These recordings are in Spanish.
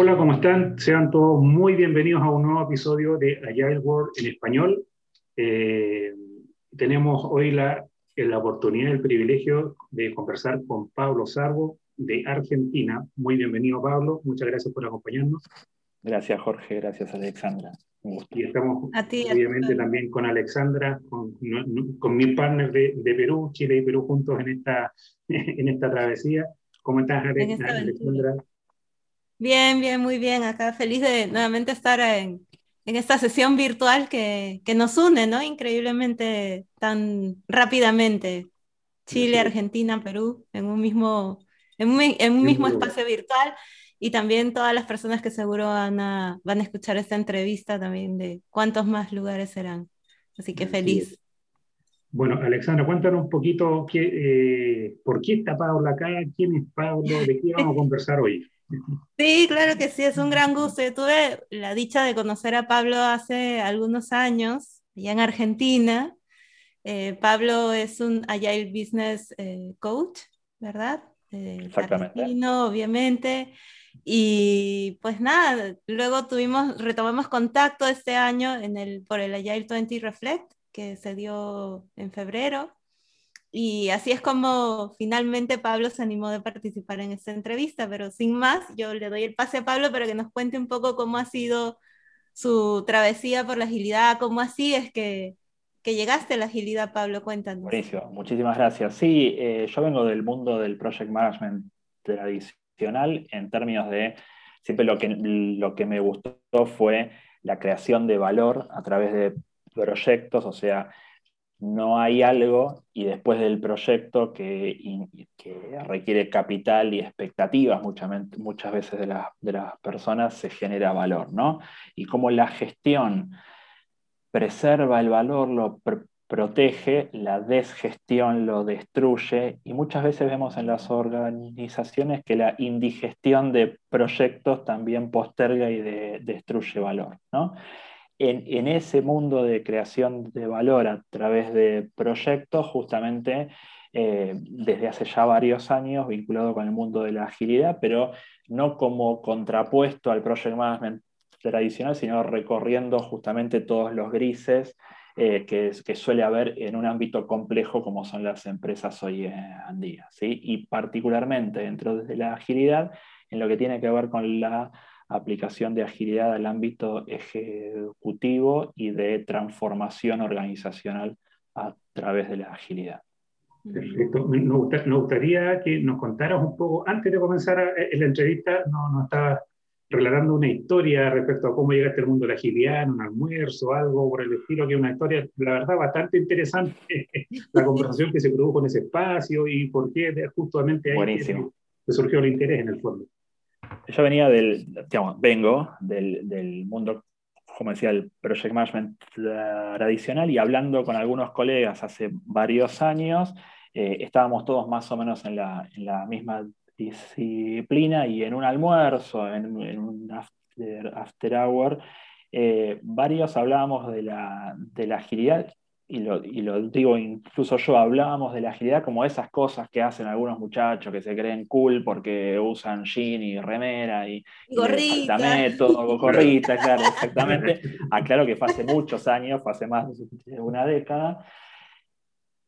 Hola, ¿cómo están? Sean todos muy bienvenidos a un nuevo episodio de Agile World en español. Eh, tenemos hoy la, la oportunidad, el privilegio de conversar con Pablo Sarbo de Argentina. Muy bienvenido, Pablo. Muchas gracias por acompañarnos. Gracias, Jorge. Gracias, Alexandra. Y estamos obviamente también con Alexandra, con, con mi partner de, de, Perú, Chile y Perú juntos en esta, en esta travesía. ¿Cómo estás, Alexandra? Bien, bien, muy bien. Acá feliz de nuevamente estar en, en esta sesión virtual que, que, nos une, ¿no? Increíblemente, tan rápidamente. Chile, Argentina, Perú, en un mismo, en un, en un mismo espacio virtual y también todas las personas que seguro van a, van a escuchar esta entrevista también de cuántos más lugares serán. Así que feliz. Bueno, Alexandra, cuéntanos un poquito qué, eh, por qué está Pablo acá, quién es Pablo, de qué vamos a conversar hoy. Sí, claro que sí, es un gran gusto. Yo tuve la dicha de conocer a Pablo hace algunos años, allá en Argentina. Eh, Pablo es un Agile Business eh, Coach, ¿verdad? Exactamente. Argentino, obviamente. Y pues nada, luego tuvimos, retomamos contacto este año en el, por el Agile 20 Reflect, que se dio en febrero. Y así es como finalmente Pablo se animó de participar en esta entrevista, pero sin más, yo le doy el pase a Pablo para que nos cuente un poco cómo ha sido su travesía por la agilidad, cómo así es que, que llegaste a la agilidad, Pablo, cuéntanos. Buenísimo, muchísimas gracias. Sí, eh, yo vengo del mundo del project management tradicional en términos de, siempre lo que, lo que me gustó fue la creación de valor a través de proyectos, o sea, no hay algo y después del proyecto que, que requiere capital y expectativas muchas, muchas veces de, de, las personas se genera valor, ¿no? Y como la gestión preserva el valor, lo protege, la desgestión lo destruye y muchas veces vemos en las organizaciones que la indigestión de proyectos también posterga y destruye valor. En, ese mundo de creación de valor a través de proyectos, justamente eh, desde hace ya varios años vinculado con el mundo de la agilidad, pero no como contrapuesto al project management tradicional, sino recorriendo justamente todos los grises eh, que, suele haber en un ámbito complejo como son las empresas hoy en día. ¿sí? Y particularmente dentro de la agilidad, en lo que tiene que ver con la aplicación de agilidad al ámbito ejecutivo y de transformación organizacional a través de la agilidad. Perfecto. Nos gustaría que nos contaras un poco, antes de comenzar eh, la entrevista, no, no estaba relatando una historia respecto a cómo llegaste al mundo de la agilidad, en un almuerzo, algo por el estilo, que es una historia, la verdad, bastante interesante, la conversación que se produjo en ese espacio y por qué justamente ahí te surgió el interés en el fondo. Yo venía del, digamos, vengo del, del mundo, como decía, el project management tradicional y hablando con algunos colegas hace varios años, eh, estábamos todos más o menos en la, en la misma disciplina y en un almuerzo, en, un after, hour, eh, varios hablábamos de la, de la agilidad, y lo, y lo, digo incluso yo, hablábamos de la agilidad como esas cosas que hacen algunos muchachos que se creen cool porque usan jean y remera y, gorrita. todo, gorrita, claro, exactamente. Aclaro que fue hace muchos años, fue hace más de una década.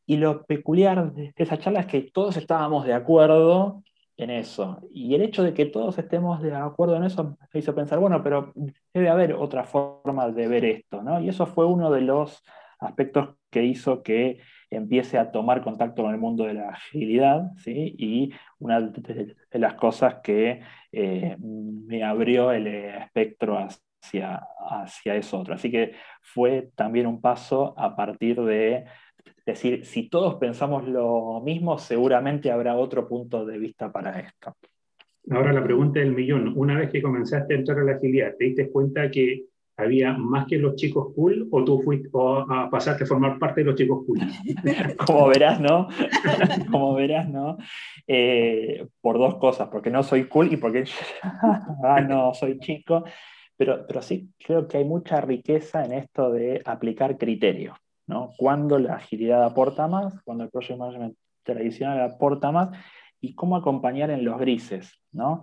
Y lo peculiar de esa charla es que todos estábamos de acuerdo en eso. Y el hecho de que todos estemos de acuerdo en eso me hizo pensar, bueno, pero debe haber otra forma de ver esto, ¿no? Y eso fue uno de los aspectos que hizo que empiece a tomar contacto con el mundo de la agilidad, ¿sí? Y una de las cosas que eh, me abrió el espectro hacia, hacia eso otro. Así que fue también un paso a partir de decir, si todos pensamos lo mismo, seguramente habrá otro punto de vista para esto. Ahora la pregunta del millón. Una vez que comenzaste a entrar a la agilidad, ¿te diste cuenta que había más que los chicos cool o tú fuiste o pasaste a formar parte de los chicos cool? Como verás, ¿no? Como verás, ¿no? Eh, por dos cosas, porque no soy cool y porque ah, no soy chico, pero, pero sí creo que hay mucha riqueza en esto de aplicar criterios. ¿no? Cuándo la agilidad aporta más, cuando el project management tradicional aporta más y cómo acompañar en los grises, ¿no?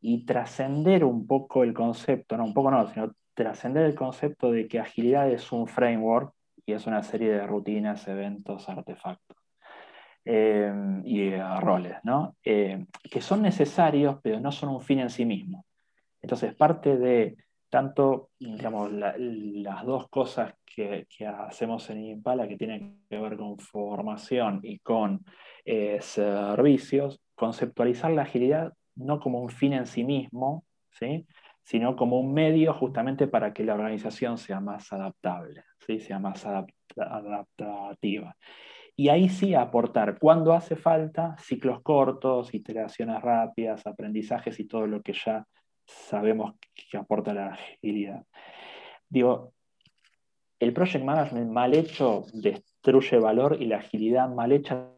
y trascender un poco el concepto, no un poco no, sino trascender el concepto de que agilidad es un framework y es una serie de rutinas, eventos, artefactos eh, y eh, roles, ¿no? Eh, que son necesarios, pero no son un fin en sí mismo. Entonces, parte de tanto, digamos, las dos cosas que, hacemos en Impala, que tienen que ver con formación y con servicios, conceptualizar la agilidad no como un fin en sí mismo, ¿sí? Sino como un medio justamente para que la organización sea más adaptable, ¿sí? sea más adaptativa. Y ahí sí aportar, cuando hace falta, ciclos cortos, iteraciones rápidas, aprendizajes y todo lo que ya sabemos que aporta la agilidad. Digo, el project management mal hecho destruye valor y la agilidad mal hecha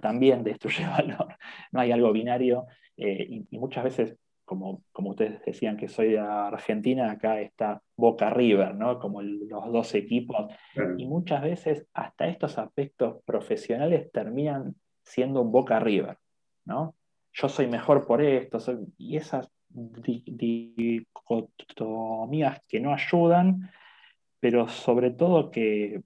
también destruye valor. No hay algo binario eh, y, muchas veces, como, como ustedes decían que soy de Argentina, acá está Boca River, ¿no? como los dos equipos. Y muchas veces hasta estos aspectos profesionales terminan siendo un Boca River. ¿no? Yo soy mejor por esto, y esas dicotomías que no ayudan, pero sobre todo que,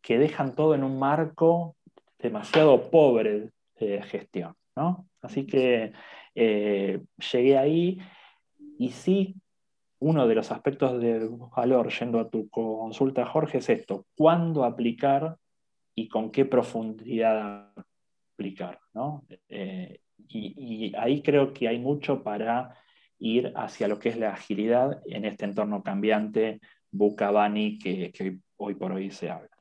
que dejan todo en un marco demasiado pobre de gestión. ¿No? Así que eh, llegué ahí y sí, uno de los aspectos de valor, yendo a tu consulta, Jorge, es esto, ¿cuándo aplicar y con qué profundidad aplicar? Eh, y, ahí creo que hay mucho para ir hacia lo que es la agilidad en este entorno cambiante, Bucabani, que, que hoy por hoy se habla.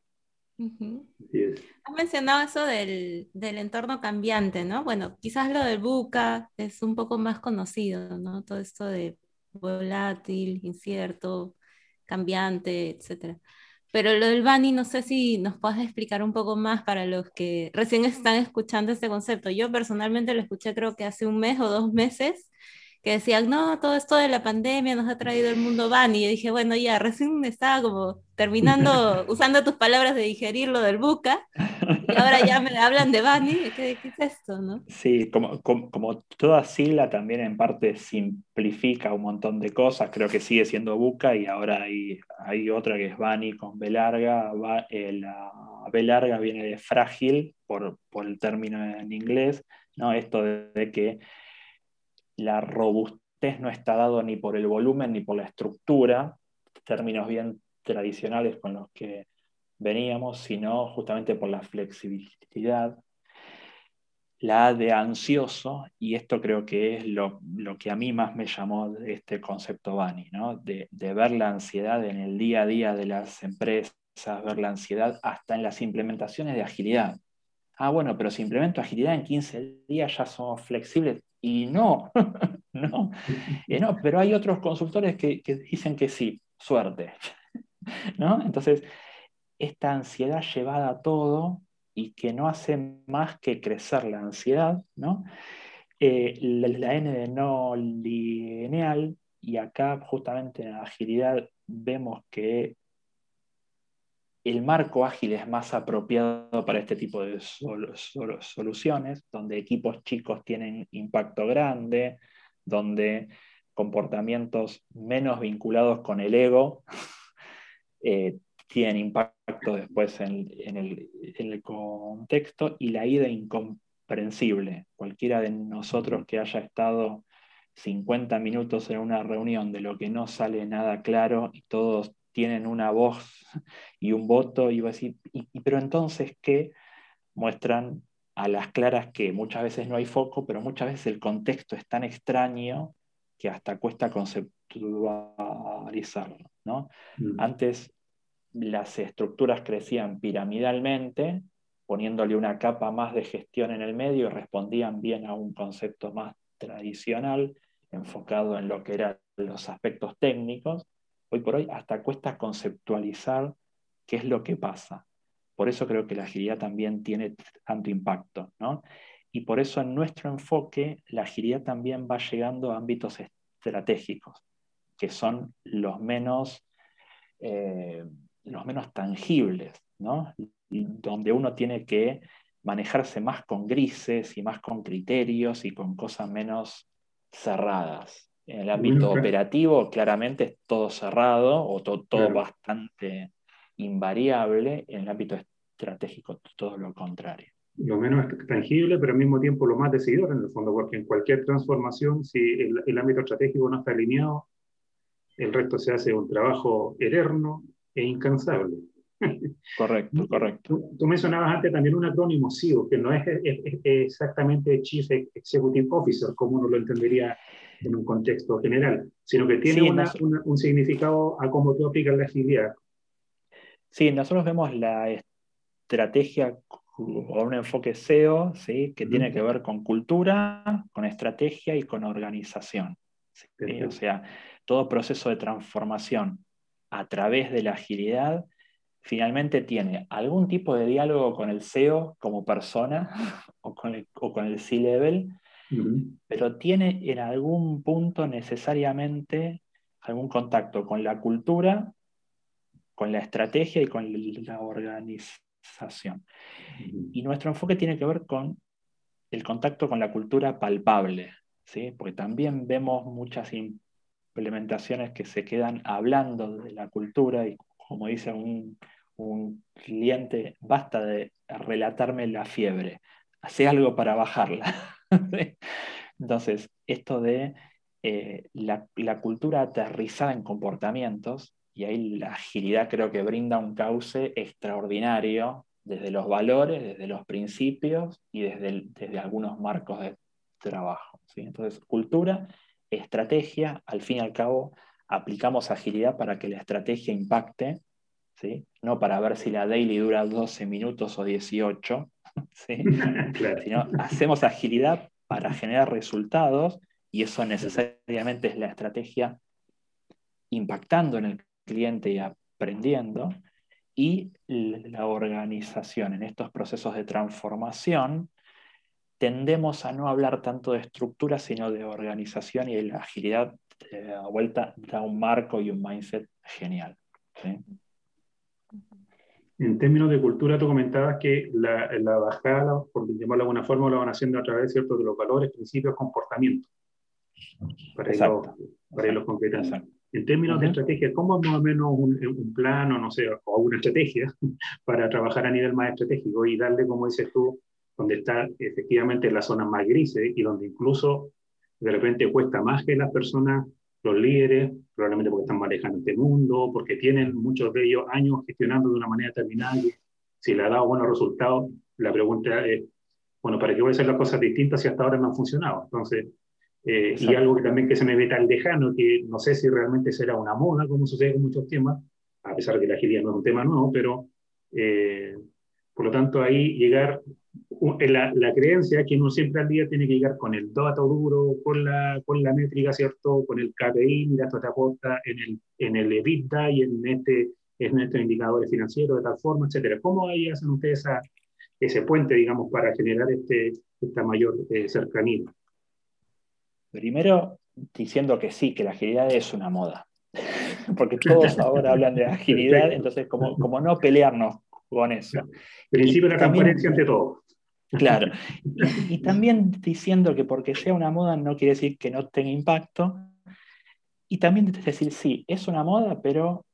Has mencionado eso del, entorno cambiante, ¿no? Bueno, quizás lo del buca es un poco más conocido, ¿no? Todo esto de volátil, incierto, cambiante, etc. Pero lo del Bani, no sé si nos puedes explicar un poco más para los que recién están escuchando este concepto. Yo personalmente lo escuché creo que hace un mes o dos meses que decían, no, todo esto de la pandemia nos ha traído el mundo van. Y yo dije, bueno, ya, recién estaba como terminando, usando tus palabras de digerir lo del buca, y ahora ya me hablan de Bani, ¿qué, ¿qué, es esto? ¿no? Sí, como, como, toda sigla también en parte simplifica un montón de cosas, creo que sigue siendo buca y ahora hay, hay otra que es Bani con B larga, eh, la B larga viene de frágil por, por el término en inglés, ¿no? esto de que la robustez no está dado ni por el volumen ni por la estructura, términos bien tradicionales con los que veníamos, sino justamente por la flexibilidad. La de ansioso, y esto creo que es lo, que a mí más me llamó este concepto Bani, ¿no? de, de ver la ansiedad en el día a día de las empresas, ver la ansiedad hasta en las implementaciones de agilidad. Ah, bueno, pero si implemento agilidad en 15 días ya somos flexibles. Y no, no, eh, no, pero hay otros consultores que, dicen que sí, suerte. ¿no? Entonces, esta ansiedad llevada a todo y que no hace más que crecer la ansiedad, ¿no? Eh, la, N de no lineal, y acá justamente en la agilidad vemos que el marco ágil es más apropiado para este tipo de soluciones, donde equipos chicos tienen impacto grande, donde comportamientos menos vinculados con el ego eh, tienen impacto después en, el, contexto y la ida incomprensible. Cualquiera de nosotros que haya estado 50 minutos en una reunión de lo que no sale nada claro y todos tienen una voz y un voto, y a decir, pero entonces, ¿qué? Muestran a las claras que muchas veces no hay foco, pero muchas veces el contexto es tan extraño que hasta cuesta conceptualizarlo. ¿no? Mm. Antes las estructuras crecían piramidalmente, poniéndole una capa más de gestión en el medio y respondían bien a un concepto más tradicional, enfocado en lo que eran los aspectos técnicos, hoy por hoy hasta cuesta conceptualizar qué es lo que pasa. Por eso creo que la agilidad también tiene tanto impacto. ¿no? Y por eso en nuestro enfoque la agilidad también va llegando a ámbitos estratégicos, que son los menos, eh, los menos tangibles, ¿no? donde uno tiene que manejarse más con grises y más con criterios y con cosas menos cerradas. En el ámbito operativo, claramente es todo cerrado o todo bastante invariable. En el ámbito estratégico, todo lo contrario. Lo menos tangible, pero al mismo tiempo lo más decidor en el fondo, porque en cualquier transformación, si el, ámbito estratégico no está alineado, el resto se hace un trabajo eterno e incansable. Correcto, correcto. Tú, mencionabas antes también un acrónimo CIO, que no es, exactamente Chief Executive Officer, como uno lo entendería en un contexto general, sino que tiene un significado a cómo tú aplicas la agilidad. Sí, nosotros vemos la estrategia o un enfoque SEO ¿sí? que tiene que ver con cultura, con estrategia y con organización. O sea, todo proceso de transformación a través de la agilidad finalmente tiene algún tipo de diálogo con el SEO como persona o con el, o con el C-Level, pero tiene en algún punto necesariamente algún contacto con la cultura, con la estrategia y con la organización. Y nuestro enfoque tiene que ver con el contacto con la cultura palpable, ¿sí? porque también vemos muchas implementaciones que se quedan hablando de la cultura y como dice un, cliente, basta de relatarme la fiebre, hace algo para bajarla. Entonces, esto de eh, la, cultura aterrizada en comportamientos, y ahí la agilidad creo que brinda un cauce extraordinario desde los valores, desde los principios y desde, desde algunos marcos de trabajo. Entonces, cultura estrategia, al fin y al cabo, aplicamos agilidad para que la estrategia impacte, ¿sí? no para ver si la daily dura 12 minutos o 18, sino hacemos agilidad para generar resultados y eso necesariamente es la estrategia impactando en el cliente y aprendiendo. Y la organización en estos procesos de transformación tendemos a no hablar tanto de estructura, sino de organización y la agilidad eh, a vuelta da un marco y un mindset genial. En términos de cultura, tú comentabas que la, bajada, por llamarlo de alguna forma, lo van haciendo a través ¿cierto? de los valores, principios, comportamientos. Para irlo, para En términos de estrategia, ¿cómo es más o menos un, un plan o no sé, o una estrategia para trabajar a nivel más estratégico y darle, como dices tú, donde está efectivamente en las zonas más grises y donde incluso de repente cuesta más que las personas, los líderes, probablemente porque están manejando este mundo, porque tienen muchos de ellos años gestionando de una manera determinada y si le ha dado buenos resultados, la pregunta es, bueno, ¿para qué voy a hacer las cosas distintas si hasta ahora no han funcionado? Entonces, eh, y algo que también que se me ve tan lejano, que no sé si realmente será una moda, como sucede con muchos temas, a pesar de que la agilidad no es un tema nuevo, pero eh, por lo tanto ahí llegar la, la, creencia que uno siempre al día tiene que llegar con el dato duro, con la, con la métrica, ¿cierto? Con el KPI, mira, esto te aporta en el, en el EBITDA y en, este, en estos indicadores financieros de tal forma, etcétera. ¿Cómo ahí hacen ustedes ese puente, digamos, para generar este, esta mayor eh, cercanía? Primero, diciendo que sí, que la agilidad es una moda. Porque todos ahora hablan de agilidad, entonces, como, como no pelearnos con eso. Principio de la transparencia ante todo. Claro. Y, también diciendo que porque sea una moda no quiere decir que no tenga impacto. Y también decir, sí, es una moda, pero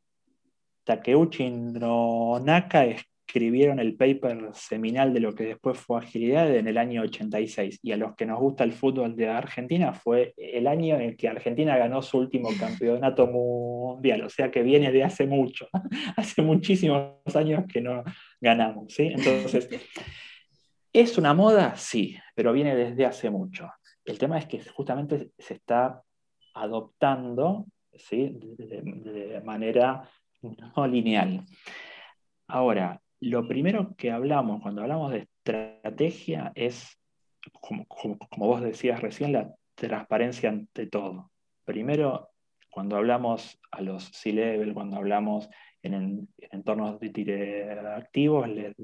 Takeuchi no Naka escribieron el paper seminal de lo que después fue agilidad en el año 86. Y a los que nos gusta el fútbol de Argentina fue el año en el que Argentina ganó su último campeonato mundial. O sea que viene de hace mucho, hace muchísimos años que no ganamos. ¿sí? Entonces, ¿Es una moda? Sí, pero viene desde hace mucho. El tema es que justamente se está adoptando ¿sí? de, manera no lineal. Ahora, lo primero que hablamos cuando hablamos de estrategia es, como, vos decías recién, la transparencia ante todo. Primero, cuando hablamos a los C-level, cuando hablamos en, entornos activos, les,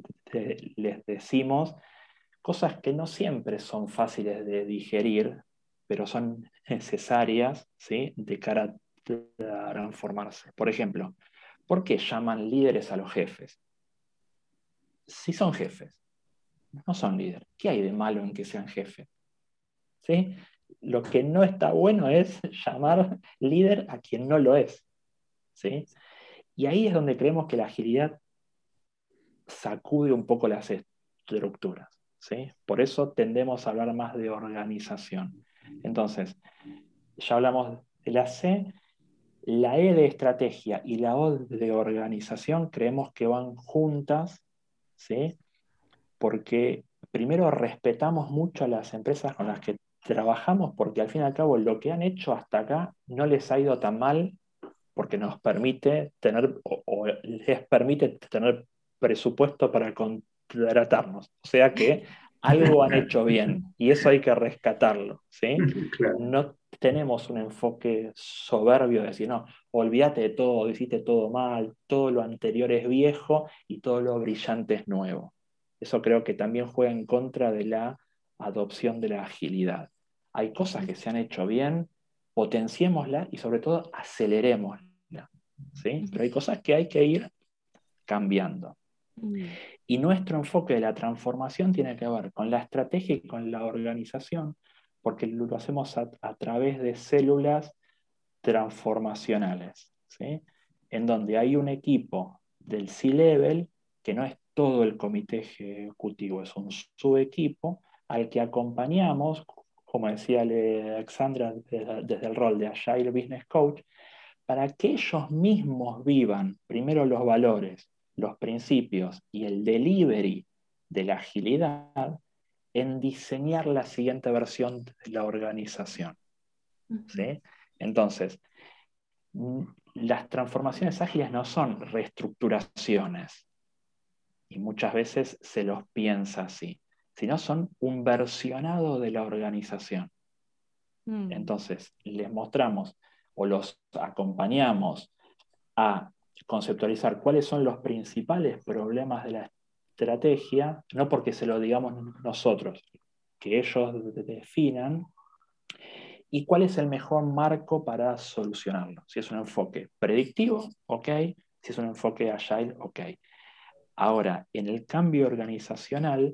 les decimos cosas que no siempre son fáciles de digerir, pero son necesarias ¿sí? de cara a transformarse. Por ejemplo, ¿por qué llaman líderes a los jefes? Si son jefes, no son líderes. ¿Qué hay de malo en que sean jefes? ¿Sí? lo que no está bueno es llamar líder a quien no lo es. ¿sí? Y ahí es donde creemos que la agilidad sacude un poco las estructuras. ¿Sí? Por eso tendemos a hablar más de organización. Entonces, ya hablamos de la C, la E de estrategia y la O de organización creemos que van juntas, ¿sí? porque primero respetamos mucho a las empresas con las que trabajamos, porque al fin y al cabo lo que han hecho hasta acá no les ha ido tan mal porque nos permite tener o, les permite tener presupuesto para contratarnos. O sea que algo han hecho bien y eso hay que rescatarlo. ¿sí? No tenemos un enfoque soberbio de decir, no, olvídate de todo, hiciste todo mal, todo lo anterior es viejo y todo lo brillante es nuevo. Eso creo que también juega en contra de la adopción de la agilidad. Hay cosas que se han hecho bien, potenciémosla y sobre todo acelerémosla. ¿sí? Pero hay cosas que hay que ir cambiando. Y nuestro enfoque de la transformación tiene que ver con la estrategia y con la organización, porque lo hacemos a, través de células transformacionales, ¿sí? en donde hay un equipo del C-Level, que no es todo el comité ejecutivo, es un subequipo al que acompañamos, como decía Alexandra, desde, el rol de Agile Business Coach, para que ellos mismos vivan primero los valores, los principios y el delivery de la agilidad en diseñar la siguiente versión de la organización. Entonces, mm, las transformaciones ágiles no son reestructuraciones, y muchas veces se los piensa así, sino son un versionado de la organización. Mm. Entonces, les mostramos o los acompañamos a conceptualizar cuáles son los principales problemas de la estrategia, no porque se lo digamos nosotros, que ellos definan, y cuál es el mejor marco para solucionarlo. Si es un enfoque predictivo, ok, si es un enfoque agile, ok. Ahora, en el cambio organizacional,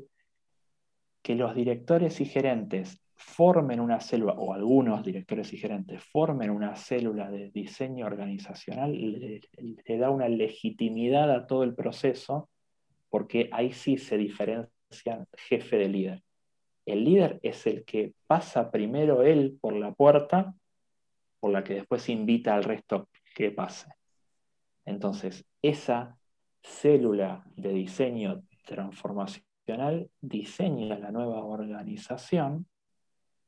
que los directores y gerentes formen una célula, o algunos directores y gerentes formen una célula de diseño organizacional, le, da una legitimidad a todo el proceso, porque ahí sí se diferencian jefe de líder. El líder es el que pasa primero él por la puerta, por la que después invita al resto que pase. Entonces, esa célula de diseño transformacional diseña la nueva organización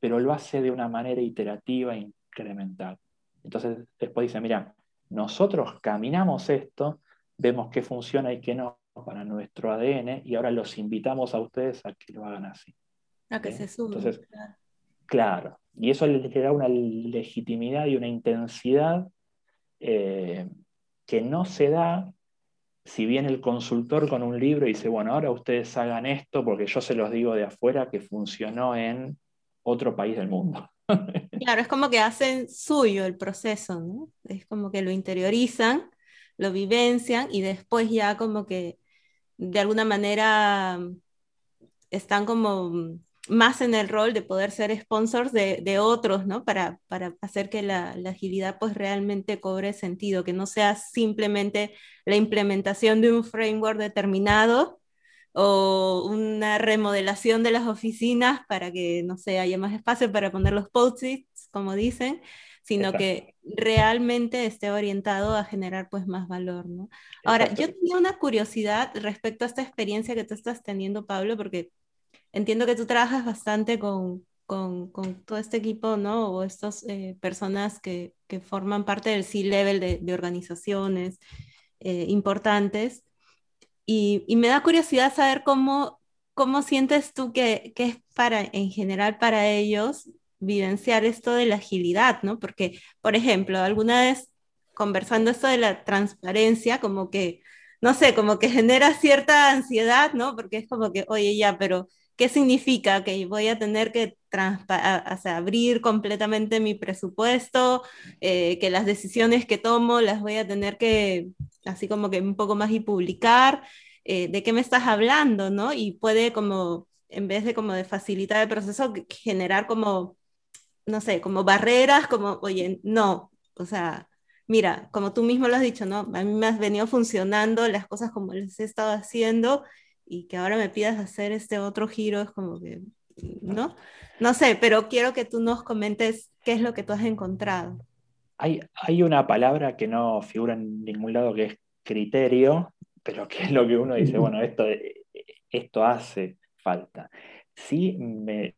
pero lo hace de una manera iterativa e incremental. Entonces después dice, mira, nosotros caminamos esto, vemos qué funciona y qué no para nuestro ADN y ahora los invitamos a ustedes a que lo hagan así. A que se sumen. Entonces, claro. y eso le, da una legitimidad y una intensidad eh, que no se da si viene el consultor con un libro y dice, bueno, ahora ustedes hagan esto porque yo se los digo de afuera que funcionó en otro país del mundo. Claro, es como que hacen suyo el proceso, ¿no? Es como que lo interiorizan, lo vivencian y después ya como que de alguna manera están como más en el rol de poder ser sponsors de, otros, ¿no? Para, para hacer que la, la, agilidad pues realmente cobre sentido, que no sea simplemente la implementación de un framework determinado o una remodelación de las oficinas para que, no sé, haya más espacio para poner los post-its, como dicen, sino que realmente esté orientado a generar pues más valor, ¿no? Ahora, yo tenía una curiosidad respecto a esta experiencia que tú estás teniendo, Pablo, porque entiendo que tú trabajas bastante con, con, con todo este equipo, ¿no? O estas eh, personas que, que, forman parte del C-Level de, de, organizaciones eh, importantes. Y, me da curiosidad saber cómo, cómo sientes tú que, que, es para, en general para ellos vivenciar esto de la agilidad, ¿no? Porque, por ejemplo, alguna vez conversando esto de la transparencia, como que, no sé, como que genera cierta ansiedad, ¿no? Porque es como que, oye, ya, pero ¿qué significa? Que voy a tener que abrir completamente mi presupuesto, eh, que las decisiones que tomo las voy a tener que, así como que un poco más y publicar. Eh, ¿De qué me estás hablando? ¿no? Y puede como, en vez de como de facilitar el proceso, generar como no sé, como barreras, como, oye, no, o sea, mira, como tú mismo lo has dicho, ¿no? A mí me has venido funcionando las cosas como les he estado haciendo y que ahora me pidas hacer este otro giro, es como que, ¿no? No sé, pero quiero que tú nos comentes qué es lo que tú has encontrado. Hay, hay una palabra que no figura en ningún lado que es criterio, pero que es lo que uno dice, bueno, esto, esto hace falta. Sí me,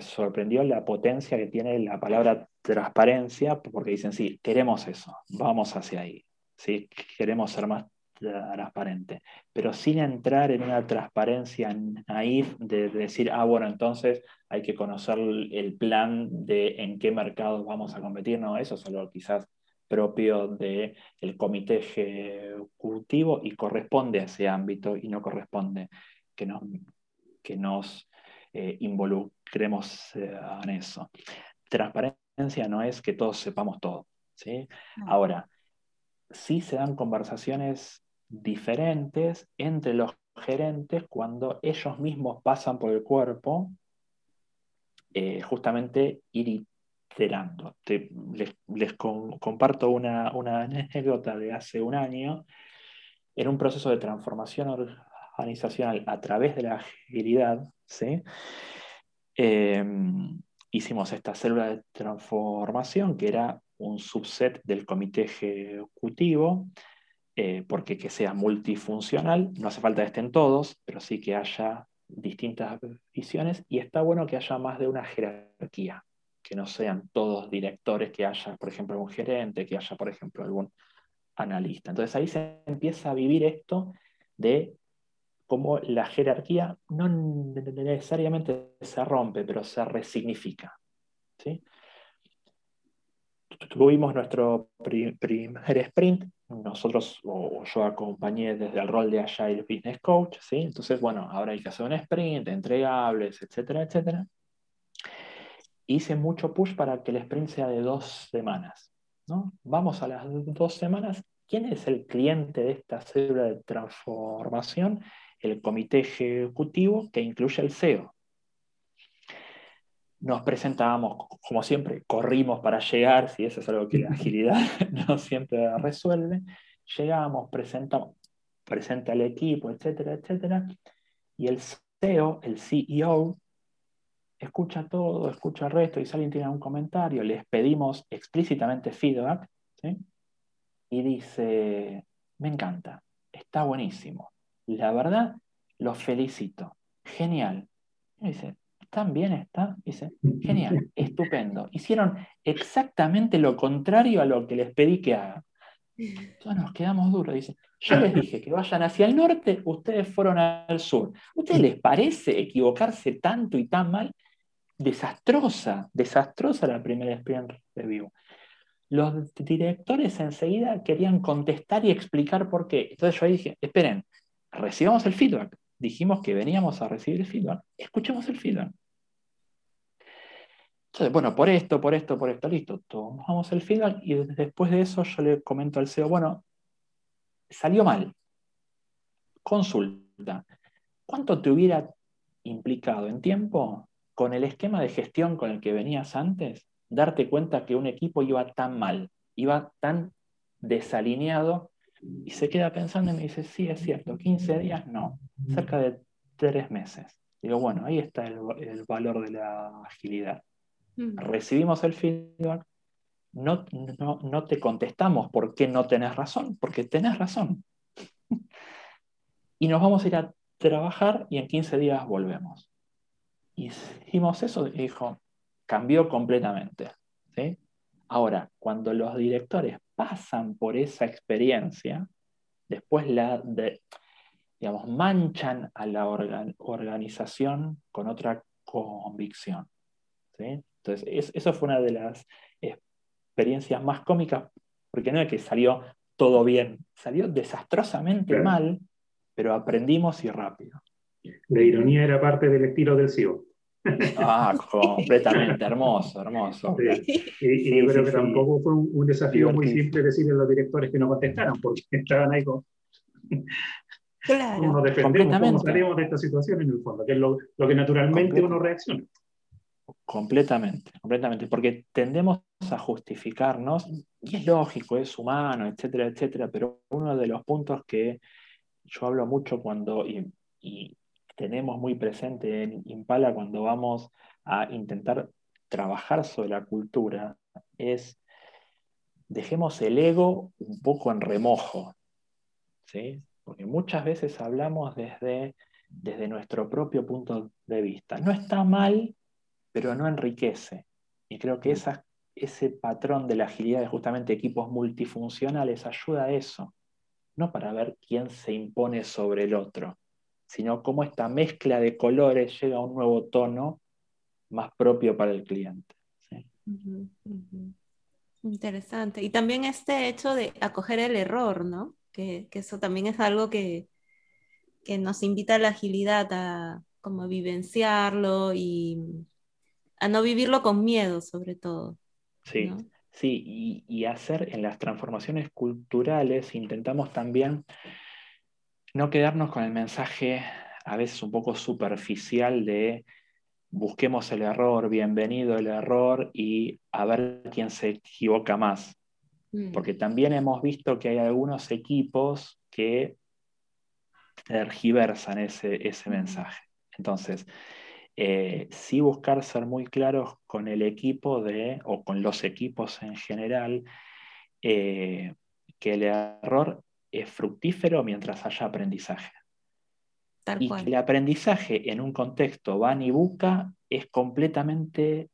sorprendió la potencia que tiene la palabra transparencia, porque dicen, sí, queremos eso, vamos hacia ahí, ¿sí? queremos ser más transparente, pero sin entrar en una transparencia naif de, decir, ah, bueno, entonces hay que conocer el plan de en qué mercados vamos a competir, no, eso es algo quizás propio del comité ejecutivo y corresponde a ese ámbito y no corresponde que nos, que nos eh, involucremos eh, en eso. Transparencia no es que todos sepamos todo. ¿sí? Ahora, sí se dan conversaciones diferentes entre los gerentes cuando ellos mismos pasan por el cuerpo, eh, justamente ir iterando. les, comparto una, una, anécdota de hace un año. En un proceso de transformación organizacional a través de la agilidad, ¿sí? Em, hicimos esta célula de transformación que era un subset del comité ejecutivo, eh, porque que sea multifuncional, no hace falta que estén todos, pero sí que haya distintas visiones y está bueno que haya más de una jerarquía, que no sean todos directores, que haya, por ejemplo, un gerente, que haya, por ejemplo, algún analista. Entonces ahí se empieza a vivir esto de cómo la jerarquía no necesariamente se rompe, pero se resignifica. ¿sí? Tuvimos nuestro primer sprint, nosotros o yo acompañé desde el rol de Agile Business Coach, ¿sí? entonces, bueno, ahora hay que hacer un sprint, entregables, etcétera, etcétera. Hice mucho push para que el sprint sea de dos semanas. ¿no? Vamos a las dos semanas. ¿Quién es el cliente de esta célula de transformación? el comité ejecutivo que incluye el CEO. Nos presentábamos, como siempre, corrimos para llegar, si eso es algo que la agilidad no siempre resuelve. Llegamos, presentamos, presenta el equipo, etcétera, etcétera. Y el CEO, el CEO, escucha todo, escucha el resto, y si alguien tiene un comentario, les pedimos explícitamente feedback, y dice, me encanta, está buenísimo, la verdad, los felicito. Genial. Y dice, ¿tan bien está? Dice, genial, estupendo. Hicieron exactamente lo contrario a lo que les pedí que hagan. Entonces nos quedamos duros. Dice, yo les dije que vayan hacia el norte, ustedes fueron al sur. ¿A ustedes les parece equivocarse tanto y tan mal? Desastrosa, desastrosa la primera experiencia review. Los directores enseguida querían contestar y explicar por qué. Entonces yo dije, esperen, recibamos el feedback. Dijimos que veníamos a recibir el feedback. Escuchemos el feedback. Entonces, bueno, por esto, por esto, por esto, listo. Tomamos el feedback y después de eso yo le comento al CEO, bueno, salió mal. Consulta. ¿Cuánto te hubiera implicado en tiempo con el esquema de gestión con el que venías antes, darte cuenta que un equipo iba tan mal, iba tan desalineado y se queda pensando y me dice, sí, es cierto, 15 días no, cerca de 3 meses. Digo, bueno, ahí está el, valor de la agilidad. Recibimos el feedback, no, no, te contestamos por qué no tenés razón, porque tenés razón. y nos vamos a ir a trabajar y en 15 días volvemos. Hicimos eso dijo, cambió completamente. ¿sí? Ahora, cuando los directores pasan por esa experiencia, después la digamos, manchan a la organización con otra convicción. Entonces, eso fue una de las experiencias más cómicas, porque no es que salió todo bien, salió desastrosamente mal, pero aprendimos y rápido. La ironía era parte del estilo del CEO. Ah, completamente, hermoso, hermoso. Y, yo creo que tampoco fue un, desafío muy simple decirle a los directores que no contestaran, porque estaban ahí con... Claro. ¿Cómo nos defendemos? ¿Cómo salimos de esta situación en el fondo? Que es lo, lo que naturalmente uno reacciona. Completamente, completamente, porque tendemos a justificarnos, y es lógico, es humano, etcétera, etcétera, pero uno de los puntos que yo hablo mucho cuando, y, tenemos muy presente en Impala cuando vamos a intentar trabajar sobre la cultura, es dejemos el ego un poco en remojo, ¿sí? porque muchas veces hablamos desde, desde nuestro propio punto de vista. No está mal pero no enriquece. Y creo que mm. ese patrón de la agilidad de justamente equipos multifuncionales ayuda a eso, no para ver quién se impone sobre el otro, sino cómo esta mezcla de colores llega a un nuevo tono más propio para el cliente. Interesante. Y también este hecho de acoger el error, ¿no? Que, eso también es algo que, que, nos invita a la agilidad a como vivenciarlo y, a no vivirlo con miedo, sobre todo. Sí, sí, y, hacer en las transformaciones culturales, intentamos también no quedarnos con el mensaje a veces un poco superficial de busquemos el error, bienvenido el error y a ver quién se equivoca más. Mm. Porque también hemos visto que hay algunos equipos que tergiversan ese, ese mensaje. Entonces, eh, sí buscar ser muy claros con el equipo de, o con los equipos en general, eh, que el error es fructífero mientras haya aprendizaje. y que el aprendizaje en un contexto van y busca es completamente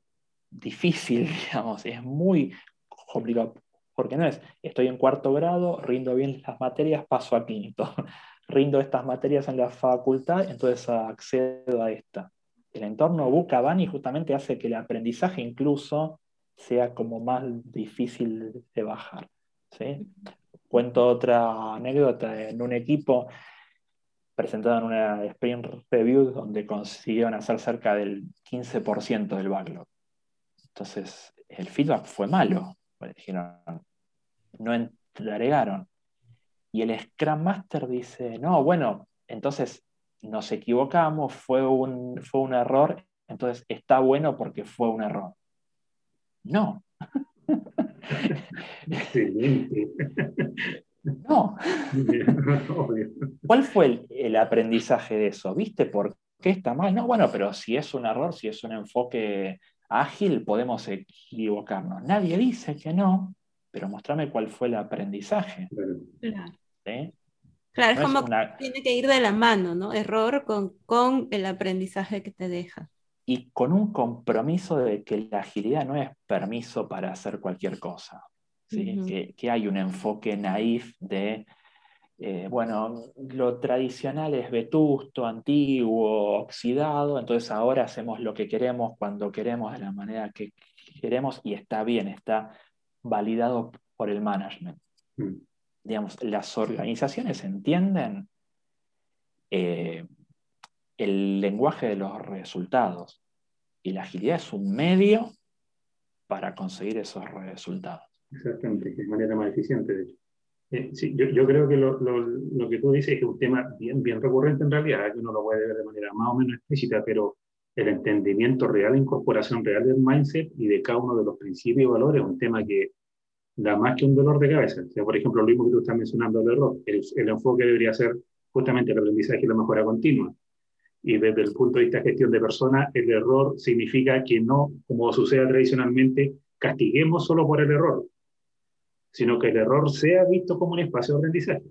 difícil, digamos, es muy complicado, porque no es, estoy en cuarto grado, rindo bien las materias, paso a quinto, rindo estas materias en la facultad, entonces accedo a esta el entorno y justamente hace que el aprendizaje incluso sea como más difícil de bajar. Cuento otra anécdota en un equipo presentado en una Sprint Review donde consiguieron hacer cerca del 15% del backlog. Entonces, el feedback fue malo. Dijeron, no entregaron. Y el Scrum Master dice, no, bueno, entonces nos equivocamos, fue un, fue un error, entonces está bueno porque fue un error. No. no. ¿Cuál fue el, aprendizaje de eso? ¿Viste por qué está mal? No, bueno, pero si es un error, si es un enfoque ágil, podemos equivocarnos. Nadie dice que no, pero mostrame cuál fue el aprendizaje. ¿Sí? Claro, es como que tiene que ir de la mano, ¿no? Error con, con el aprendizaje que te deja. Y con un compromiso de que la agilidad no es permiso para hacer cualquier cosa. ¿sí? que, hay un enfoque naif de, eh, bueno, lo tradicional es vetusto, antiguo, oxidado, entonces ahora hacemos lo que queremos, cuando queremos, de la manera que queremos, y está bien, está validado por el management. Mm digamos, las organizaciones entienden eh, el lenguaje de los resultados y la agilidad es un medio para conseguir esos resultados. Exactamente, de manera más eficiente, de hecho. Eh, sí, yo, yo, creo que lo, lo, lo, que tú dices es un tema bien, bien recurrente en realidad, que uno lo puede ver de manera más o menos explícita, pero el entendimiento real, la incorporación real del mindset y de cada uno de los principios y valores es un tema que da más que un dolor de cabeza. O sea, por ejemplo, lo mismo que tú estás mencionando el error, el, el enfoque debería ser justamente el aprendizaje y la mejora continua. Y desde el punto de vista de gestión de personas, el error significa que no, como sucede tradicionalmente, castiguemos solo por el error, sino que el error sea visto como un espacio de aprendizaje.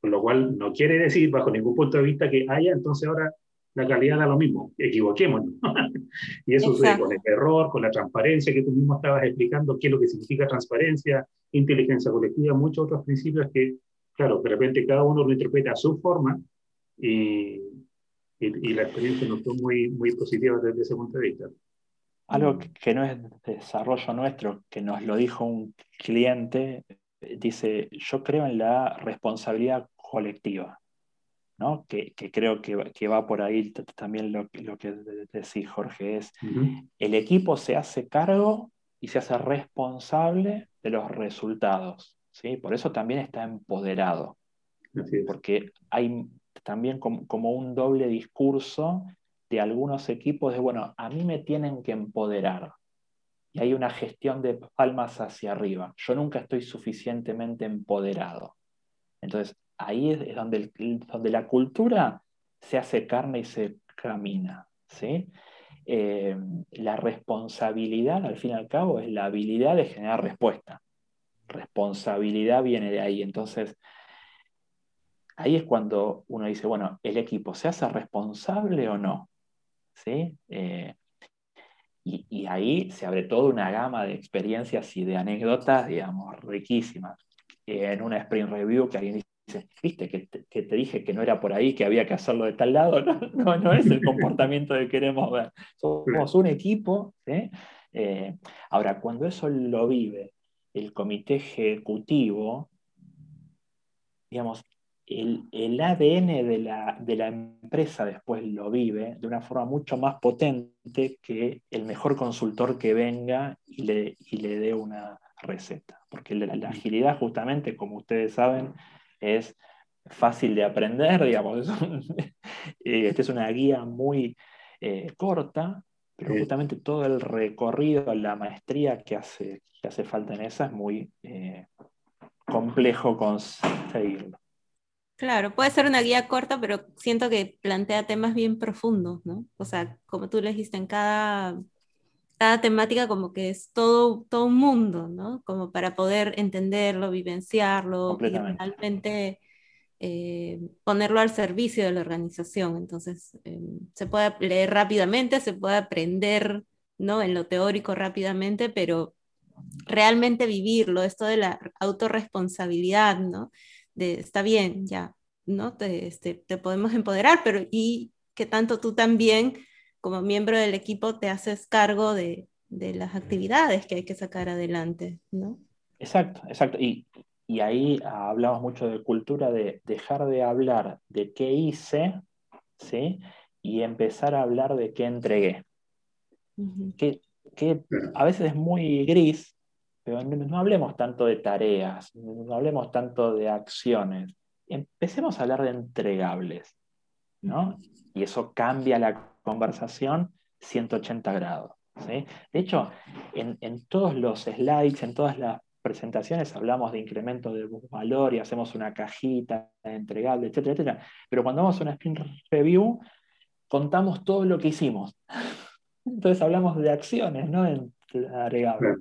Con lo cual no quiere decir, bajo ningún punto de vista, que haya, entonces ahora la calidad da lo mismo, equivoquémonos. y eso sucede con el error, con la transparencia que tú mismo estabas explicando, qué es lo que significa transparencia, inteligencia colectiva, muchos otros principios que, claro, de repente cada uno lo interpreta a su forma y, y, la experiencia no fue muy, muy positiva desde ese punto de vista. Algo que no es desarrollo nuestro, que nos lo dijo un cliente, dice, yo creo en la responsabilidad colectiva. Que, creo que, va por ahí también lo, lo que decís, Jorge, es el equipo se hace cargo y se hace responsable de los resultados. ¿sí? Por eso también está empoderado. Porque hay también como, un doble discurso de algunos equipos de, bueno, a mí me tienen que empoderar. Y hay una gestión de palmas hacia arriba. Yo nunca estoy suficientemente empoderado. Entonces, ahí es donde, donde la cultura se hace carne y se camina. ¿sí? Eh, la responsabilidad, al fin y al cabo, es la habilidad de generar respuesta. Responsabilidad viene de ahí. Entonces, ahí es cuando uno dice, bueno, ¿el equipo se hace responsable o no? ¿Sí? Eh, y, ahí se abre toda una gama de experiencias y de anécdotas, digamos, riquísimas. En una sprint review que alguien dice, viste que te, dije que no era por ahí, que había que hacerlo de tal lado, no, no, es el comportamiento que queremos ver. Somos un equipo. Eh, ahora, cuando eso lo vive el comité ejecutivo, digamos, el, ADN de la, de la, empresa después lo vive de una forma mucho más potente que el mejor consultor que venga y le, y le dé una receta. Porque la, la agilidad, justamente, como ustedes saben, es fácil de aprender, digamos. Esta es una guía muy eh, corta, pero justamente todo el recorrido, la maestría que hace, que hace falta en esa es muy eh, complejo conseguirlo. Claro, puede ser una guía corta, pero siento que plantea temas bien profundos, ¿no? O sea, como tú le dijiste, en cada, cada temática como que es todo, todo un mundo, ¿no? Como para poder entenderlo, vivenciarlo y realmente eh, ponerlo al servicio de la organización. Entonces, eh, se puede leer rápidamente, se puede aprender, ¿no? En lo teórico rápidamente, pero realmente vivirlo, esto de la autorresponsabilidad, ¿no? De, está bien, ya, ¿no? Te, este, te podemos empoderar, pero y que tanto tú también como miembro del equipo te haces cargo de, las actividades que hay que sacar adelante, ¿no? Exacto, exacto. Y, ahí hablamos mucho de cultura, de dejar de hablar de qué hice, ¿sí? Y empezar a hablar de qué entregué. que, a veces es muy gris, pero no, hablemos tanto de tareas, no hablemos tanto de acciones. Empecemos a hablar de entregables, ¿no? Y eso cambia la conversación 180 grados. De hecho, en, todos los slides, en todas las presentaciones hablamos de incremento de valor y hacemos una cajita entregable, etcétera, etcétera. Pero cuando vamos a una sprint review, contamos todo lo que hicimos. Entonces hablamos de acciones, no entregables.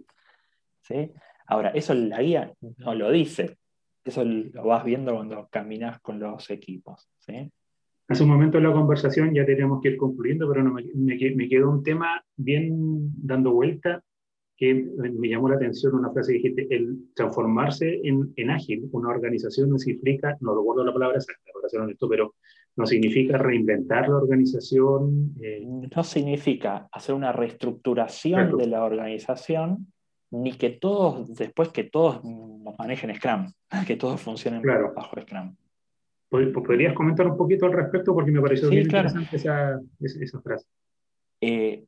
¿Sí? Ahora, eso la guía no lo dice. Eso lo vas viendo cuando caminas con los equipos. ¿sí? Hace un momento en la conversación ya teníamos que ir concluyendo, pero no, me, me, quedó un tema bien dando vuelta que me llamó la atención una frase que dijiste, el transformarse en, en ágil, una organización no significa, no recuerdo la palabra exacta, esto, pero no significa reinventar la organización. Eh. No significa hacer una reestructuración de la organización, ni que todos, después que todos manejen Scrum, que todos funcionen bajo Scrum. ¿Podrías comentar un poquito al respecto? Porque me pareció bien interesante esa, esa, frase. Eh,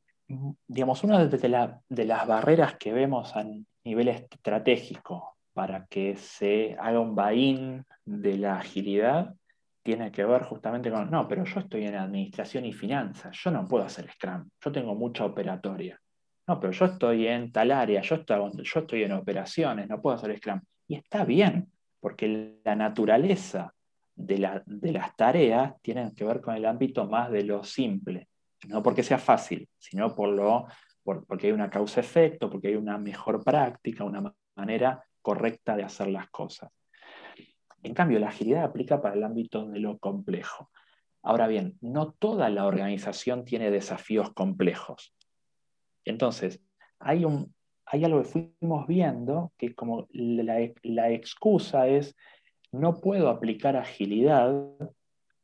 digamos, una de, las barreras que vemos a nivel estratégico para que se haga un buy-in de la agilidad tiene que ver justamente con, no, pero yo estoy en administración y finanzas, yo no puedo hacer Scrum, yo tengo mucha operatoria. No, pero yo estoy en tal área, yo estoy, yo estoy en operaciones, no puedo hacer Scrum. Y está bien, porque la naturaleza de, las tareas tienen que ver con el ámbito más de lo simple. No porque sea fácil, sino por lo, porque hay una causa-efecto, porque hay una mejor práctica, una manera correcta de hacer las cosas. En cambio, la agilidad aplica para el ámbito de lo complejo. Ahora bien, no toda la organización tiene desafíos complejos. Entonces, hay, un, hay algo que fuimos viendo que como la, la excusa es no puedo aplicar agilidad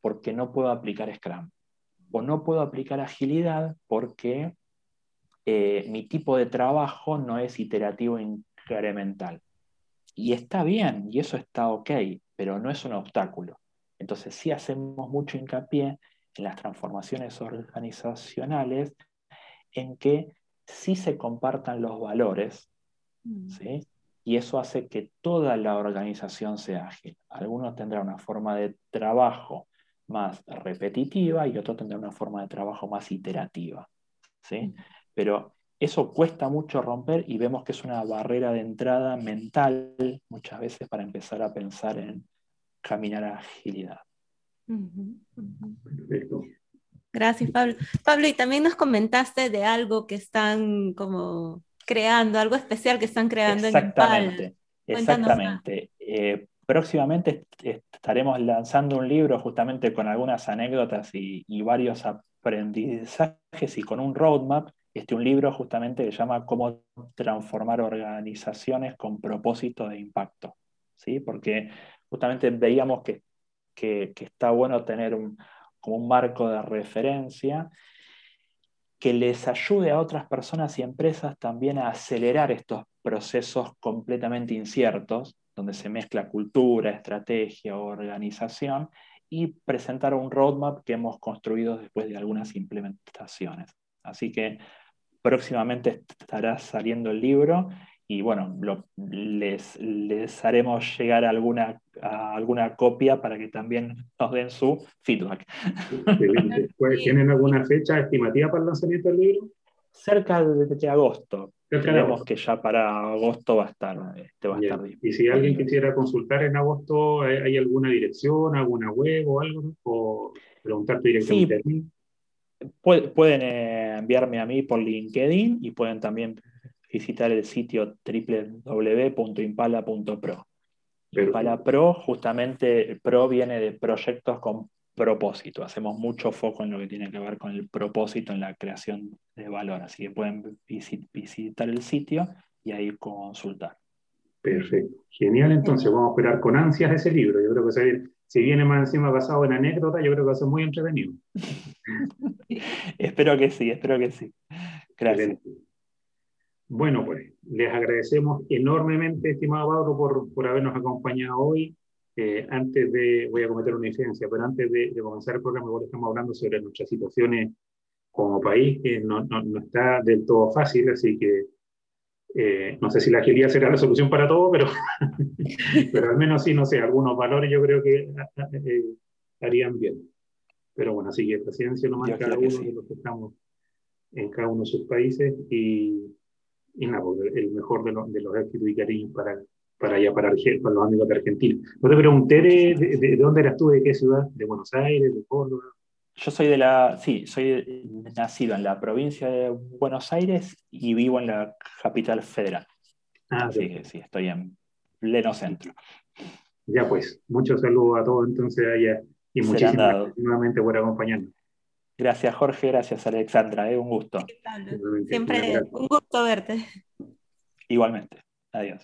porque no puedo aplicar Scrum. O no puedo aplicar agilidad porque eh, mi tipo de trabajo no es iterativo incremental. Y está bien, y eso está ok, pero no es un obstáculo. Entonces sí hacemos mucho hincapié en las transformaciones organizacionales en que sí se compartan los valores, mm. ¿sí? Y eso hace que toda la organización sea ágil. Algunos tendrán una forma de trabajo más repetitiva y otro tendrá una forma de trabajo más iterativa. ¿sí? Pero eso cuesta mucho romper y vemos que es una barrera de entrada mental muchas veces para empezar a pensar en caminar a agilidad. Gracias, Pablo. Pablo, y también nos comentaste de algo que están como creando, algo especial que están creando exactamente, en Exactamente. Eh, próximamente estaremos lanzando un libro justamente con algunas anécdotas y, varios aprendizajes y con un roadmap. Este un libro justamente que se llama Cómo transformar organizaciones con propósito de impacto. ¿sí? Porque justamente veíamos que, que está bueno tener un, como un marco de referencia que les ayude a otras personas y empresas también a acelerar estos procesos completamente inciertos, donde se mezcla cultura, estrategia, organización, y presentar un roadmap que hemos construido después de algunas implementaciones. Así que próximamente estará saliendo el libro y bueno, les, les, haremos llegar alguna, alguna copia para que también nos den su feedback. Pues, ¿Tienen alguna fecha estimativa para el lanzamiento del libro? Cerca de, agosto. Creemos que ya para agosto va a estar, este va a estar Y si alguien quisiera consultar en agosto, ¿hay alguna dirección, alguna web o algo? ¿O preguntarte directamente a mí? Pueden eh, enviarme a mí por LinkedIn y pueden también visitar el sitio www.impala.pro. Impala Pro, justamente, Pro viene de proyectos con propósito. Hacemos mucho foco en lo que tiene que ver con el propósito en la creación de valor. Así que pueden visitar el sitio y ahí consultar. Perfecto. Genial, entonces vamos a esperar con ansias ese libro. Yo creo que si viene más encima basado en anécdota, yo creo que va a ser muy entretenido. espero que sí, espero que sí. Gracias. Bueno, pues les agradecemos enormemente, estimado Pablo, por, por habernos acompañado hoy. Eh, antes de, voy a cometer una incidencia, pero antes de, comenzar el programa, igual estamos hablando sobre nuestras situaciones como país, que no, no, está del todo fácil, así que eh, no sé si la agilidad será la solución para todo, pero, pero al menos sí, no sé, algunos valores yo creo que eh, harían bien. Pero bueno, así que paciencia nomás cada uno de los que estamos en cada uno de sus países y el mejor de, los, de los éxitos y cariños para, para allá, para, para, los amigos de Argentina. No te pregunté de, de, dónde eras tú, de qué ciudad, de Buenos Aires, de Córdoba. Yo soy de la, sí, soy nacido en la provincia de Buenos Aires y vivo en la capital federal. Ah, Así que sí, estoy en pleno centro. Ya pues, muchos saludos a todos entonces allá y muchísimas gracias nuevamente por acompañarnos. Gracias Jorge, gracias Alexandra, ¿eh? un gusto. Siempre un gusto verte. Igualmente. Adiós.